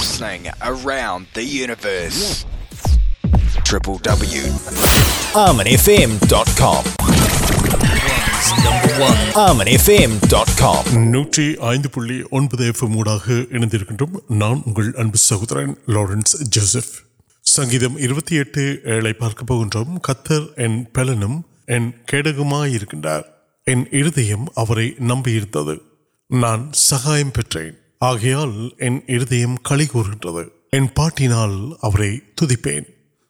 سنگ پہ سہا پھر ஆகையால் என் இருதயம் களி கூறுகின்றது என் பாட்டினால் அவரை துதிப்பேன்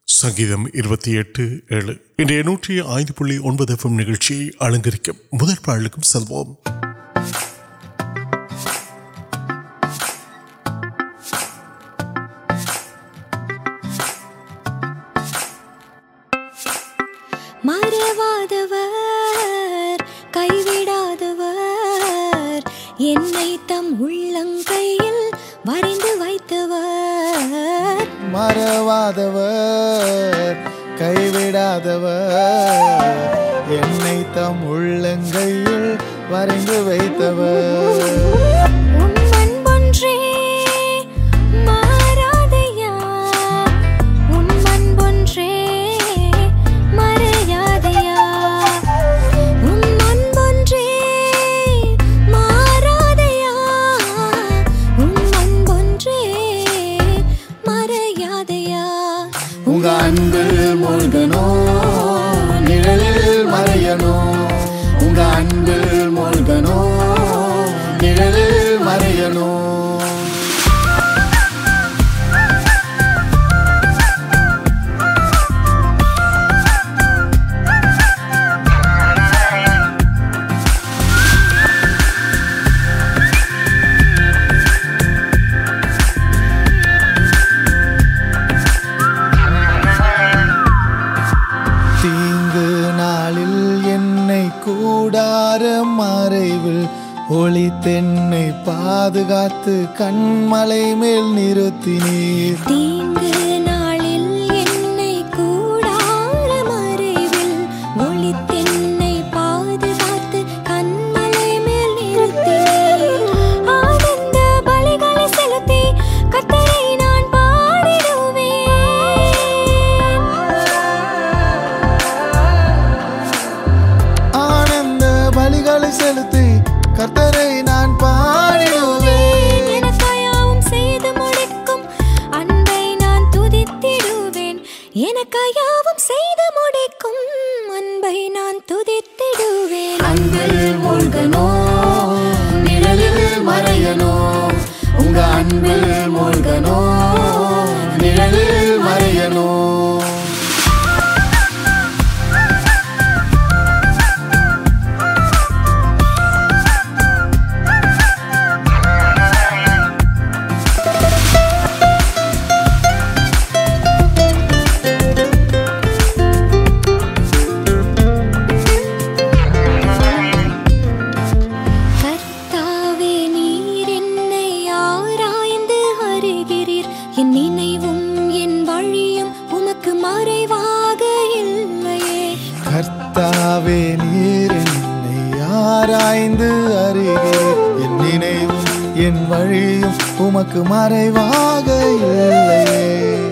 சங்கீதம் இருபத்தி ورتو مرواد کئی تم کئی ورب گئے مرد کن مل میل نی یا یا نان تیو نمیا مرگ کمارے وا گئی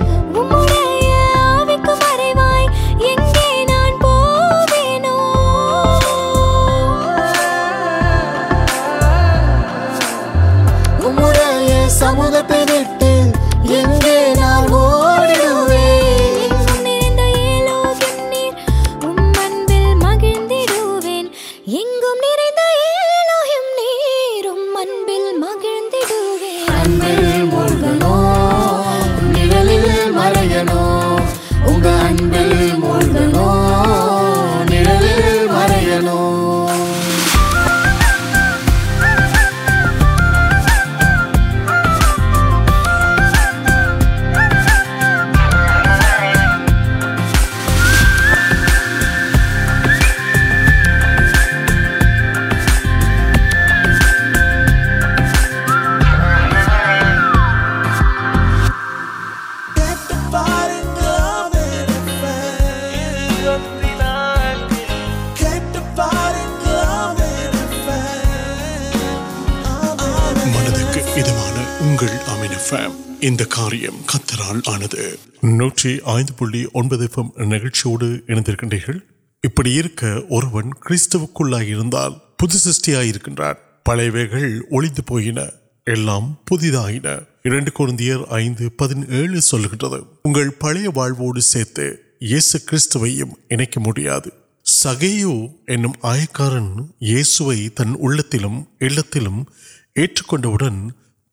எஃப்எம் இந்த காரியம் கத்தரால் ஆனது நூற்றி ஐந்து புள்ளி ஒன்பது எஃப்எம் நிகழ்ச்சியோடு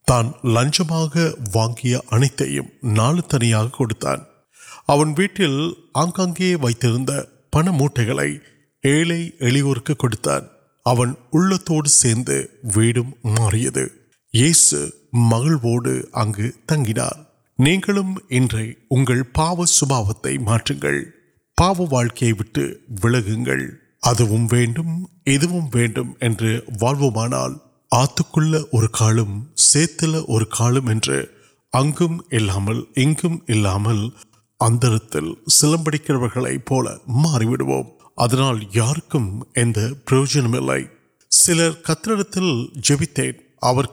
لوگی آنگ ولیور سیس مغرب ان پا سو پاؤ واک ولگل ادو ادوان آلو சேத்துல ஒரு காலும் என்று அங்கும் இல்லாமல் இங்கும் இல்லாமல் அந்தரத்தில் சிலம்படிக்கிறவர்களைப் போல மாறிவிடுவோம் அதனால் யாருக்கும் எந்த பிரயோஜனம் இல்லை சிலர் கத்திரிடத்தில் ஜெபித்தேன் அவர்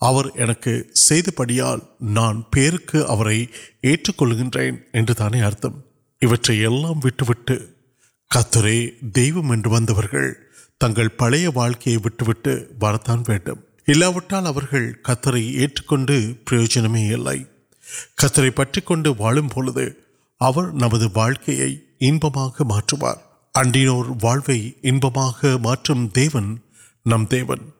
கேட்டு எனக்கு பெரிய அற்புதத்தை செய்தார் ஆகவே அவரை என் சொந்த இரட்சகராக ஏற்றுக்கொள்கின்றேன் என்று சொல்லுவார்கள் ஆனால் பழைய வாழ்க்கையை விட்டு வெளியே வரவே மாட்டார்கள் அவர்கள் கிறிஸ்துவை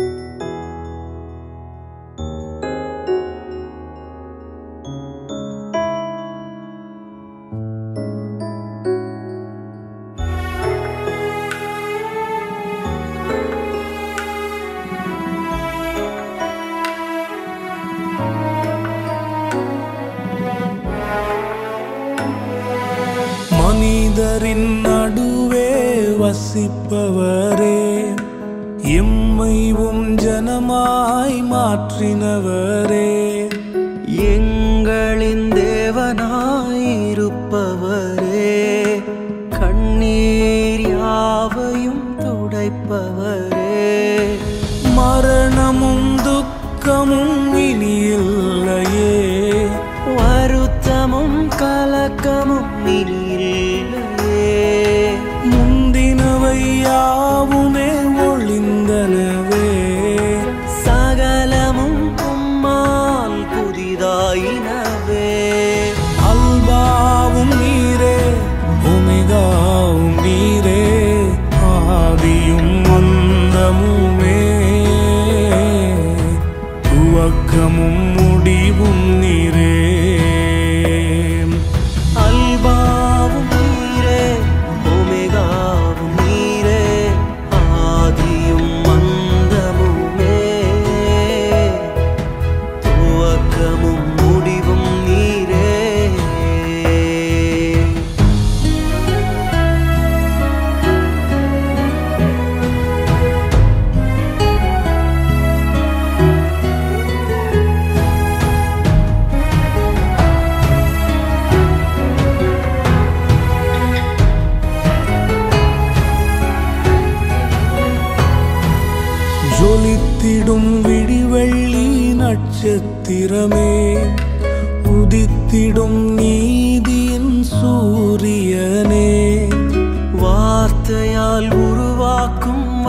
பிரயோஜனம் அவர்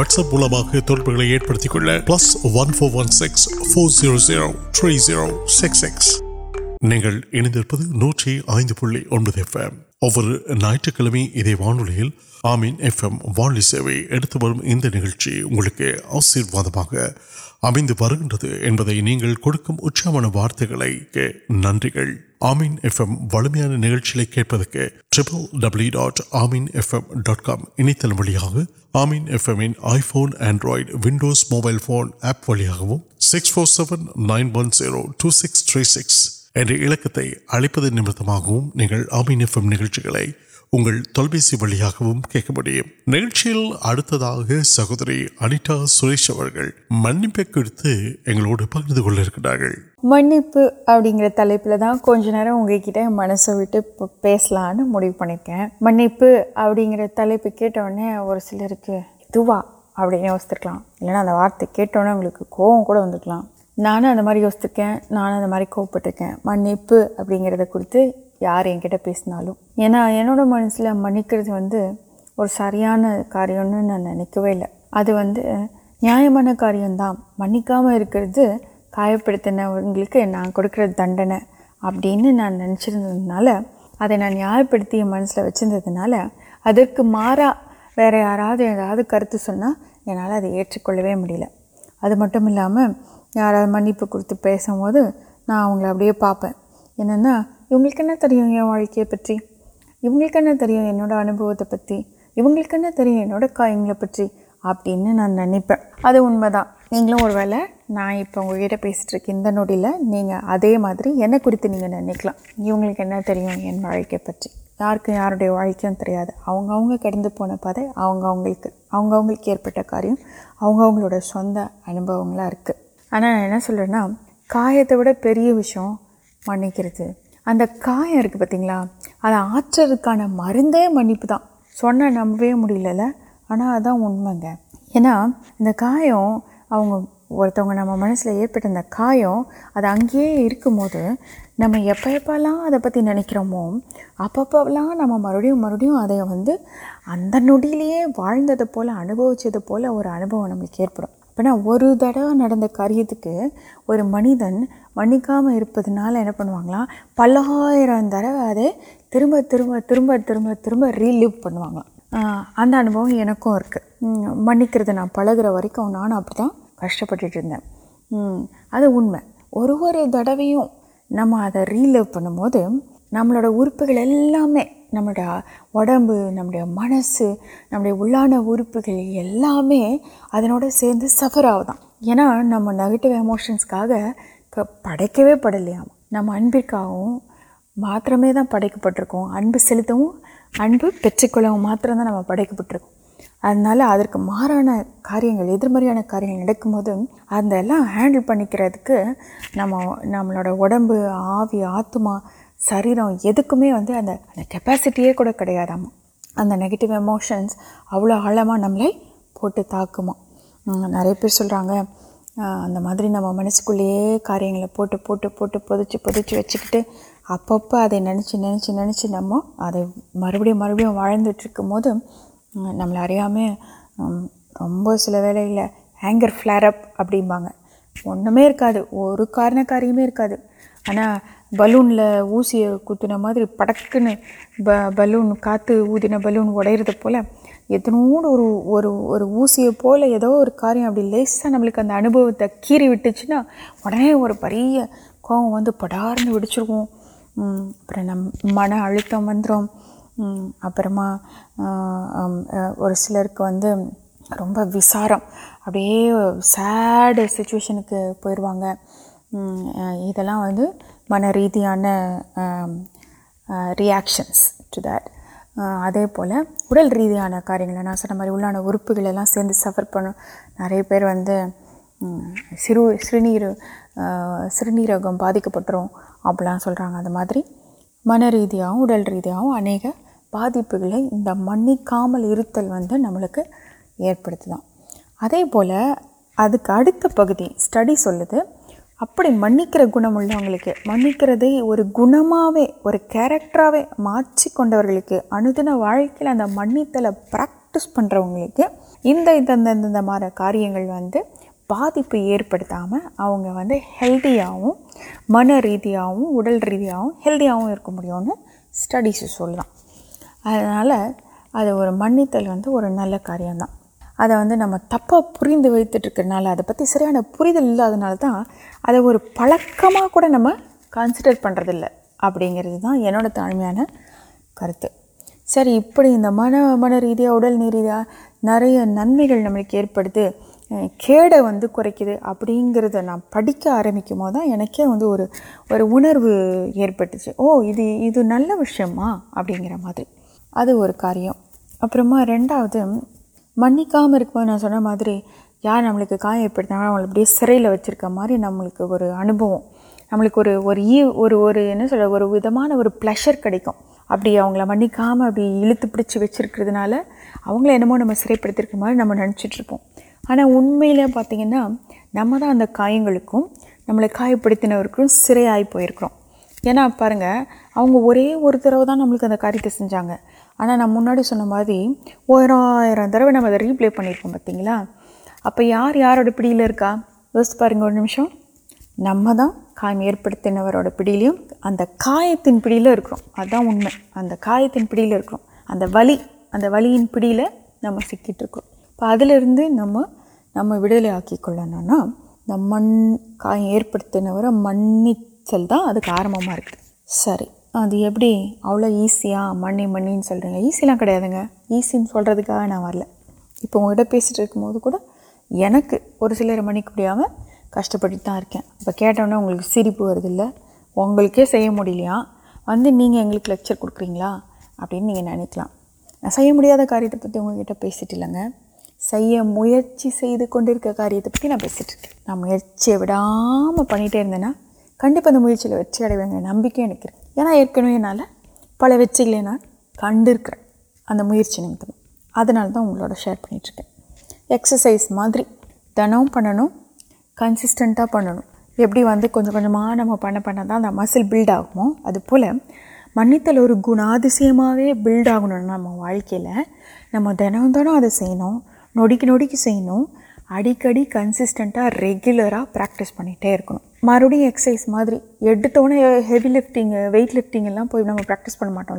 منسوٹ کم وان وانچر نمین نوگل نیوز سہوری منتظر منپ ابھی گھر تلپل دا کچھ نک منسلے پیسل میڈیو پڑکیں منپ ابھی تلپ کٹنے اور سلر کے ادوا ابھی یسکل اگر وارت کٹنے اُن کو نان ادا یوز کریں نان مار پہ منپ ابھی کچھ یارکالو منسل منک ساری نا نکل اب نا مان کاریہ منک کا پڑھتے ہیں نا کھڑے تن نے اب نچھے ادان پڑی منسلک وجہ ادھر مارے یار یا کتے سنال میڈل ادم یار منپی پیسے نا اوڑی پاپے انکی اُن پتی کے نہوگ پتہ اب نا میں نہیںلے ناپٹرک نویل نہیں کچھ نہیں نکلکل واقع پہ یا پونے پہ اوگی کاریہ انیا ویشمک اگر کا پتہ اٹھ رہا مرد منپ نمل آنا ادا ہے یہاں ان اوگ نم منسلک اگیے موبائل نامپل پتہ نو اپل نام مر مر وی واضح پولی اُنوچ اور اُن کی ارپڑا اور درجے اور منی دن منک پہ پلر دے ترب ترب ترب ترب ترب ری لو پا ادوم كم كے منكر رہے نا پڑ گر و نان اب كش پہ ادا اور دم اد ریل پڑھے نیلام ناپ ننس نمان ارپل یو سر سفر آؤں یا نم نٹی ایموشنس كا پڑھ كے پڑھا نام اُن كا پڑے كٹ ابو ابک دم پڑھ کے پٹر اب کاریہ ماریہ ہینڈل پڑھ کر نام نمبر آوی آت سرکے ویسے کپاسیٹی کڑیانس آل میں نمٹ تا کوم نا اب مار منسکے کاریہ پوٹ پوٹ پوٹ پیچھے وچکیٹ اپے نیچے نمبڑ مربڑ واضر مو نمیا ر فلرپ ابن کا اور کارن کارکا ہے آنا بلو کتنا مار پڑکو کا بلون اڑے ایتوڈ اور ورل یہ کاریہ ابھی لے سا نمکتے کیری ویٹا اڑ پہ كم وی پڈار اچھیروہ اپنے نم امن ابرم اور سب روپار اب ساڈ سچویشن کی پوائیں من ریتانشنس ٹو دٹ اے پولی اٹل ریت کاریہ نا ساری اوپل سر سفر پڑ نو س سر نوکم بات کر سکیں ادری من ریو ریتیاں اہم بات انتل وے پولی ادک پہ اسٹی سلے ابھی منک گھنڈک منکم اور کٹر مچ واکل منتل پر پاکٹس پڑھ رہے ان کاریہ ویسے بادپ مجھے ہوں من ریو ریل مجھے اسٹڈیس منی تل وار ترین وقت پتہ سریال دا پڑک نم کنسی پڑ ابھی گاڑ تا کپڑے انڈیا ننم نکلک ابھین پڑک آرمی کمکی او نل وشیم ابھی مار ادر کاریہ اپرم رنڈا منک میری یار نمک کے کام پڑتا ابھی سر وجہ نمک اُن کو پلشر کھیل ابھی اوگ منک ابھی اِڑکد نمبر سرے پڑتی مارے نام نچر آنا ام پتہ نمک نمپر سر آئی پوکو یہاں پہ آگے وہ ترو دا نمکیں گے آنا نا میم مارو نمپلے پڑھا اب یار یارو پیڑک یوز پہ نمشم نم دیں کا پیڑ اُن میں کاڑی لے کر ولیمپیل نام سکو ادلے نام نمدیاکل میپر وغیرہ منچل دکم سر ابھی ایپی یسیاں من من سا کسی نا ویٹ پیسے اور چل رہی تا کریں اب کچھ سرپرل ہوا ویسے لکچر کھڑکی اب نکلکل کاریہ پتہ وہ لیں گے سی میچ کنکتے پتہ نا پیسٹر نا میچام پڑھے نہ کنپاچل ویٹو نمکر اینا پل ونکا شیئر پڑھیں ایکس میری دنوں پہنگوں کنسیسٹنٹا پڑنگ ایپی ویسے کچھ کچھ نام پڑ پڑھا مسل بلڈ آگ اے پنی تراشمے بلڈ آگے نمک نم دن دنوں نوڑکی نوڑک سینکڑ کنسیسٹنٹا ریگلر پاکٹس پڑھے مربی اکسائیس مارت ہونے ہوں وٹ لیگ پاکٹس پڑمٹ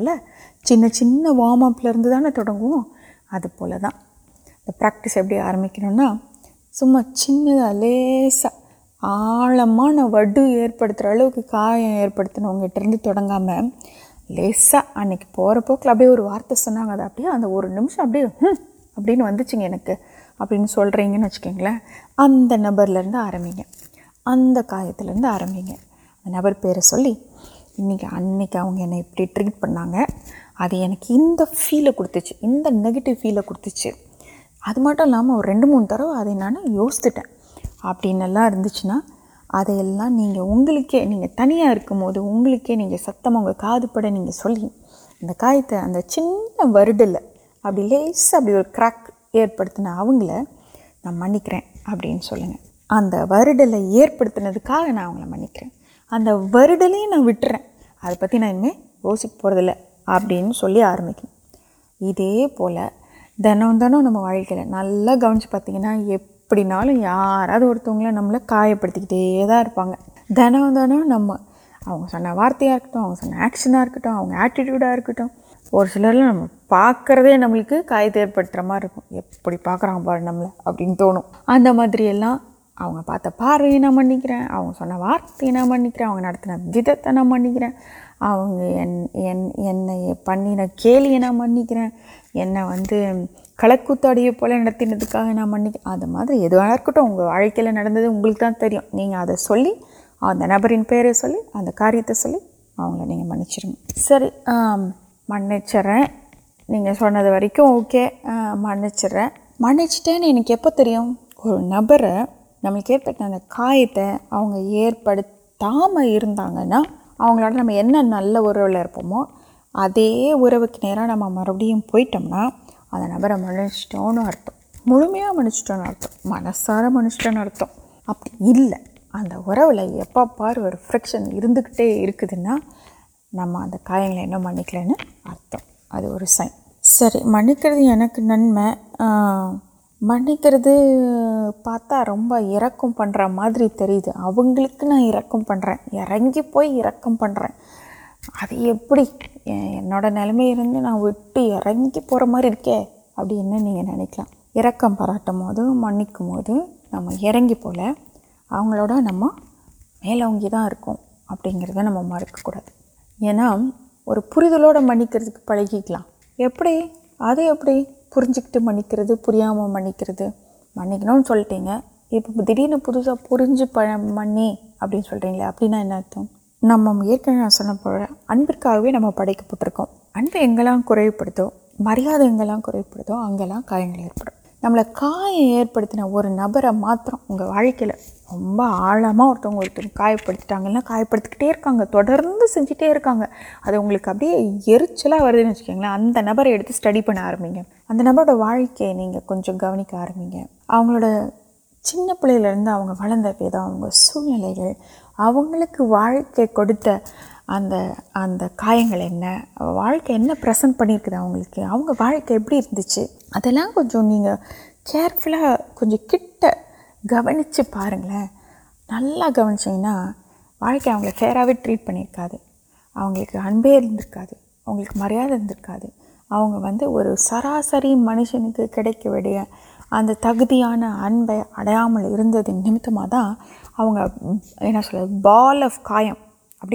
چن چھ وارمپل تے پولی دا پریکٹس آرمی کی سم چا لا آل وڈ ایپ کو کام ایپت لے سا پوکل اب وارت چنگا اب نمشم اب ابچی ابھی وچکے ادر لرمیں ادت آرمییں نبر پیڑ سولی ان پی ٹرٹ پڑا ادے کے ان فیل کتنیچی انگٹیو فیل کچھ ادام اور رن مو نا یوسن ابھی ادا نہیں تنیام اگیں ستم ہوگا کا چھڈل ابھی لے سا ابھی کتنے آگے نا منکیں ابویں اگر نا منک لیں نا وٹرن ادپی نا انہیں یوسک پہ ابھی آرمی کے اے پولی دنوں نمبل نل گونی پتہ ایپ یار اور نمپرکے داپیں دنوں نم وارت سن آکشن اکٹھا آٹو رکو اور سر پاکرے نمک کئے پھر ابھی پاکر نمل اب تک پات پاروینا منک وارتینا منکتے نہ منک پہ نہیں کھیلنا منک وی کل کولک منک ادھر میری یہ اُن کو دیں ادھی نبرن پیر اگر کاریہ نہیں منچ مر نہیں وے منچ مٹھے ان پریم اور نبر نمک اگر آگے نم نل ارویل ادے اروک نام مربو پیٹمن آپ مجھے ارتھم مومیا منسٹر ارتم منسار منسٹھ ارتم ابھی آروا ایپ اور فرکشنکے نام آنکھیں ارتم ادھر سین سر منک نمک پتہ روب ارکم پڑھ رہی اگلے نا پیمپ پڑھ رہے ادی نلمے نا ویٹ ارک مارک اب نہیں نکلکا پاراٹم منک نام پولی نملوا ابھی نمک کو یہاں اور پریتلو منک پڑکل ابڑی ادے ابھی پرینچکٹ منک منک منک دن پاس پریج پہ ابری اب ارتھو نمک پہ اُن کا نام پڑھ کے پٹرو امبی پڑو مراد یہاں پڑو اگلا کا نم ایپتنے اور نبر اگر واقعی روپ آل پڑتی گرد سکیں گے اب ابھی ایریچل اتنا نبر اسٹڈی پہ آرمی ہے نبرو واقع کمک آرمی چین پاگ وی سب کو واقع کتنے اگر اگر پس پڑکتے اوگی اوگے واقع ابھی ریل کچھ نہیں کھا کچھ کٹ گونی پا رہے نا گونیچا واقعی ٹریٹ پڑھا کے امبر کا مریادے اگر ویسے سراسری منشن کی کھیڑ ادھر تک اب اڑیام نتنا چل بال آفم اب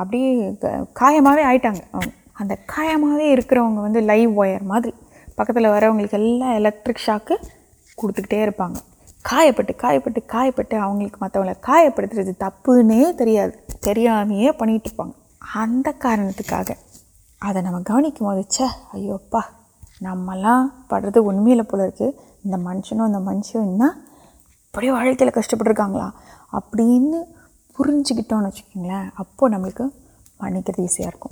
ابھی آئٹہ اگر کا پک وقت الٹرک شا کو کٹے کا متوقع کا پڑا میں پڑھا اتنا کارنک موایو نام پڑھ رہے اُنم پولی کے انشن انشو ابڑی واکل کشپ اب خرینچکے اپ نمک منکا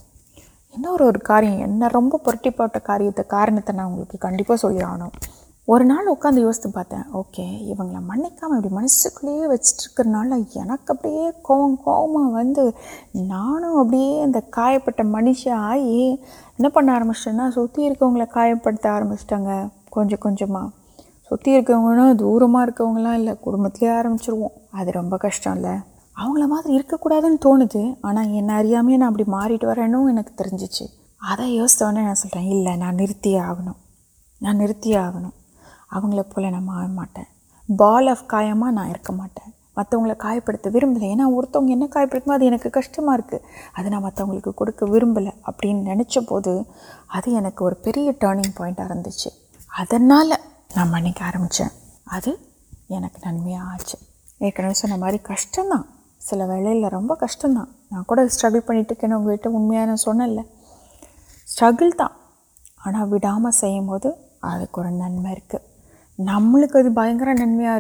انارہ رٹی کاریہ کارنتے نہ کنپاس آنا اور یوسف پاتے اوکے یہ منک منسک کو ناڑی کوانے کا منش آئی ان آرمی سک پڑ آرمی کچھ کچھ دور کٹ آرمچرو ادھر روب کشمل اگر مجھے اکڑا تہوی آنا یہ نا ابھی مارکیٹ وغیرہ ترجیح ادا یوز نا سل نا نا نرت آگے اوگل ناٹین بال آف نا کریں مطلب کام ہے اور پڑھو ابھی کشٹمک متوقع کھڑک ویسے اور پھر ٹرنی پائنٹا نا مانک آرمیچے ادھر ننمیاس مار کشان سر ویل روپ کشان نا اسٹرگل پڑھنے امل اسٹرگل تا آنابر نمک نمک کے بھنکر ننمیا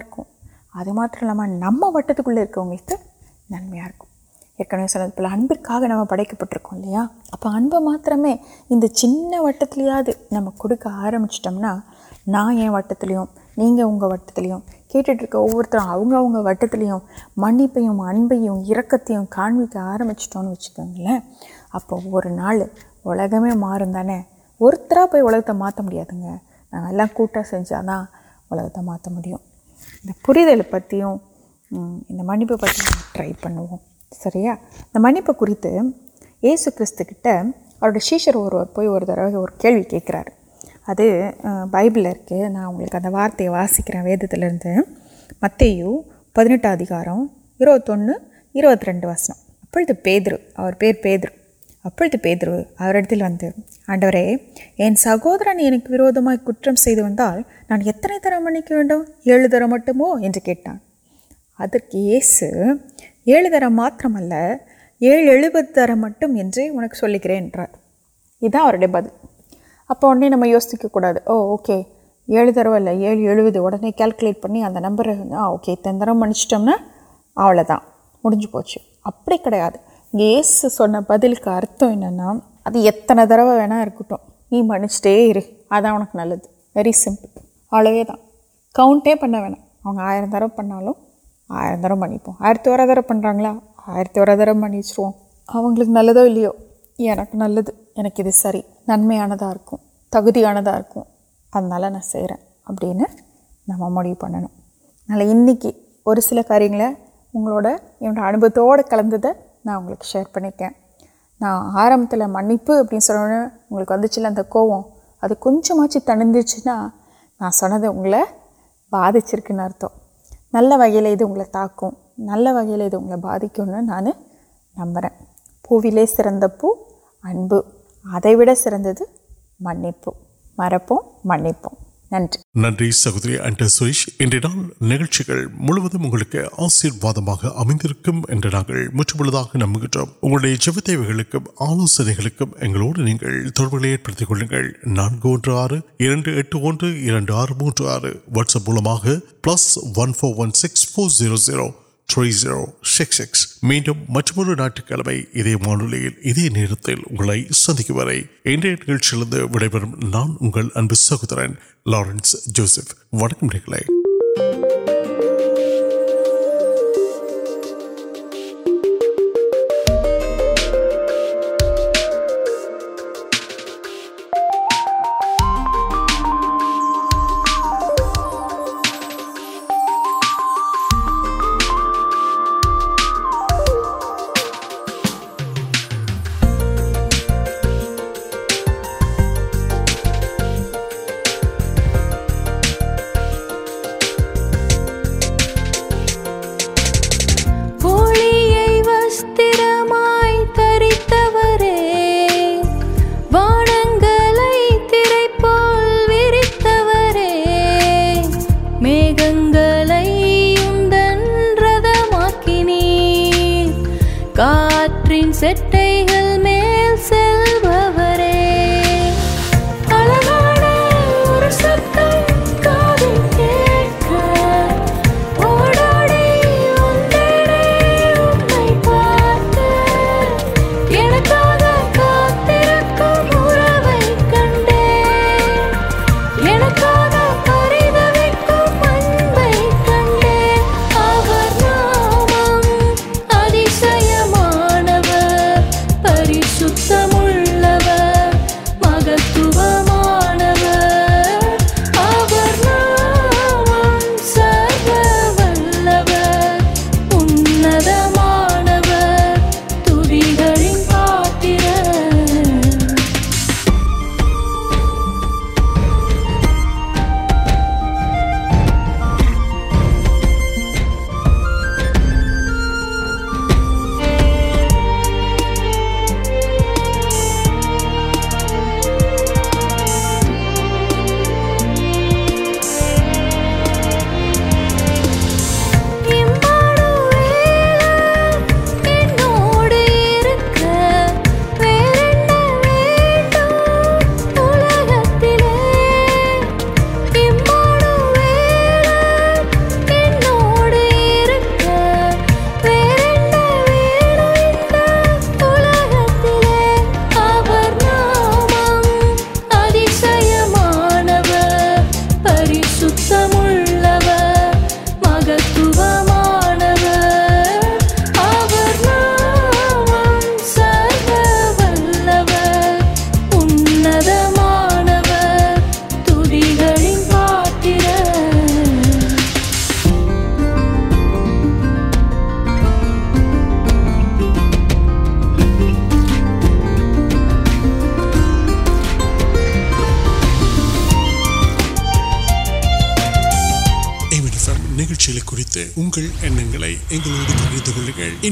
نم وٹر کرتے ننمیا نام پڑک پٹرک اب اُنہیں ایک چھ وٹ تھی نمک کڑک آرمی چاین وٹ دیں گے وہ وٹ دیں کیٹرک وہ منی پہ امپرین کا آرمی چیچے اب نالکم ماردانے اور ملک کو دلکتے مت میم پتہ ان پہ ٹری پا منیت یہ سک شیشر اور پولی اور کھیل کی اے بائیبل کے نا وارت واسک وید ترے مت یو پہ دیکھارے وسم ابدرویر ابھی ون آڈو یا سہورن ان کو ووتم کچم و ناندر ویڈیو ایل تر مٹم کس طرح مٹھے ان کو سلکر ادا بدل اپن یوسک كر اوكے اُرے دور یہ كیلکل پڑی اتنا نمر آوكے اتنے دیر میں منچنا میڈی پوچھے ابھی كیا گیس بدل كے ارتما ادھر یتنے دكھوں نہیں منچا نل ویری سیمپل عولا كنٹے پڑھو آئیر پڑوں آئر دور مانپ آر پڑ رہا آئرتی وار دن نلد علیہ یا نلے ان کے ساری نمک تک نا سب موڈی پڑن ان شر پنکیں نا آرمت منگل ودو ادھر کچھ آج تبد بات کے نل وغیرہ یہ تاکہ نل وغیرہ یہ نمبر پولی سرد پو اب அதைவிட சிறந்தது மன்னிப்பு மறப்போம் மன்னிப்போம் நன்றி நன்றி சகோதரி அண்ட் சுரேஷ் இன்றைய நாள் நிகழ்ச்சிகள் முழுவதும் உங்களுக்கு ஆசீர்வாதமாக அமைந்திருக்கும் என்று நாங்கள் முற்றுமுழுதாக நம்புகின்றோம் உங்களுடைய ஜெப தேவைகளுக்கும் ஆலோசனைகளுக்கும் எங்களோடு நீங்கள் தொடர்புகளை ஏற்படுத்திக் கொள்ளுங்கள் நான்கு ஒன்று ஆறு இரண்டு எட்டு ஒன்று இரண்டு ஆறு மூன்று ஆறு வாட்ஸ்அப் மூலமாக plus one four one six four zero zero میڈکے سند ان سہوتر لارنس Winkle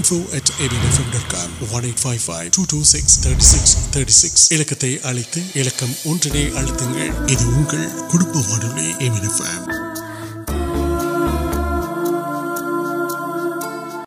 info at A B F M dot com one eight five five two two six thirty six thirty six இலக்கத்தை அழைத்து இலக்கம் ஒன்றினை அழுத்துங்கள் இது உங்கள் குடும்ப வானொலி ஏபிஎஃப்எம்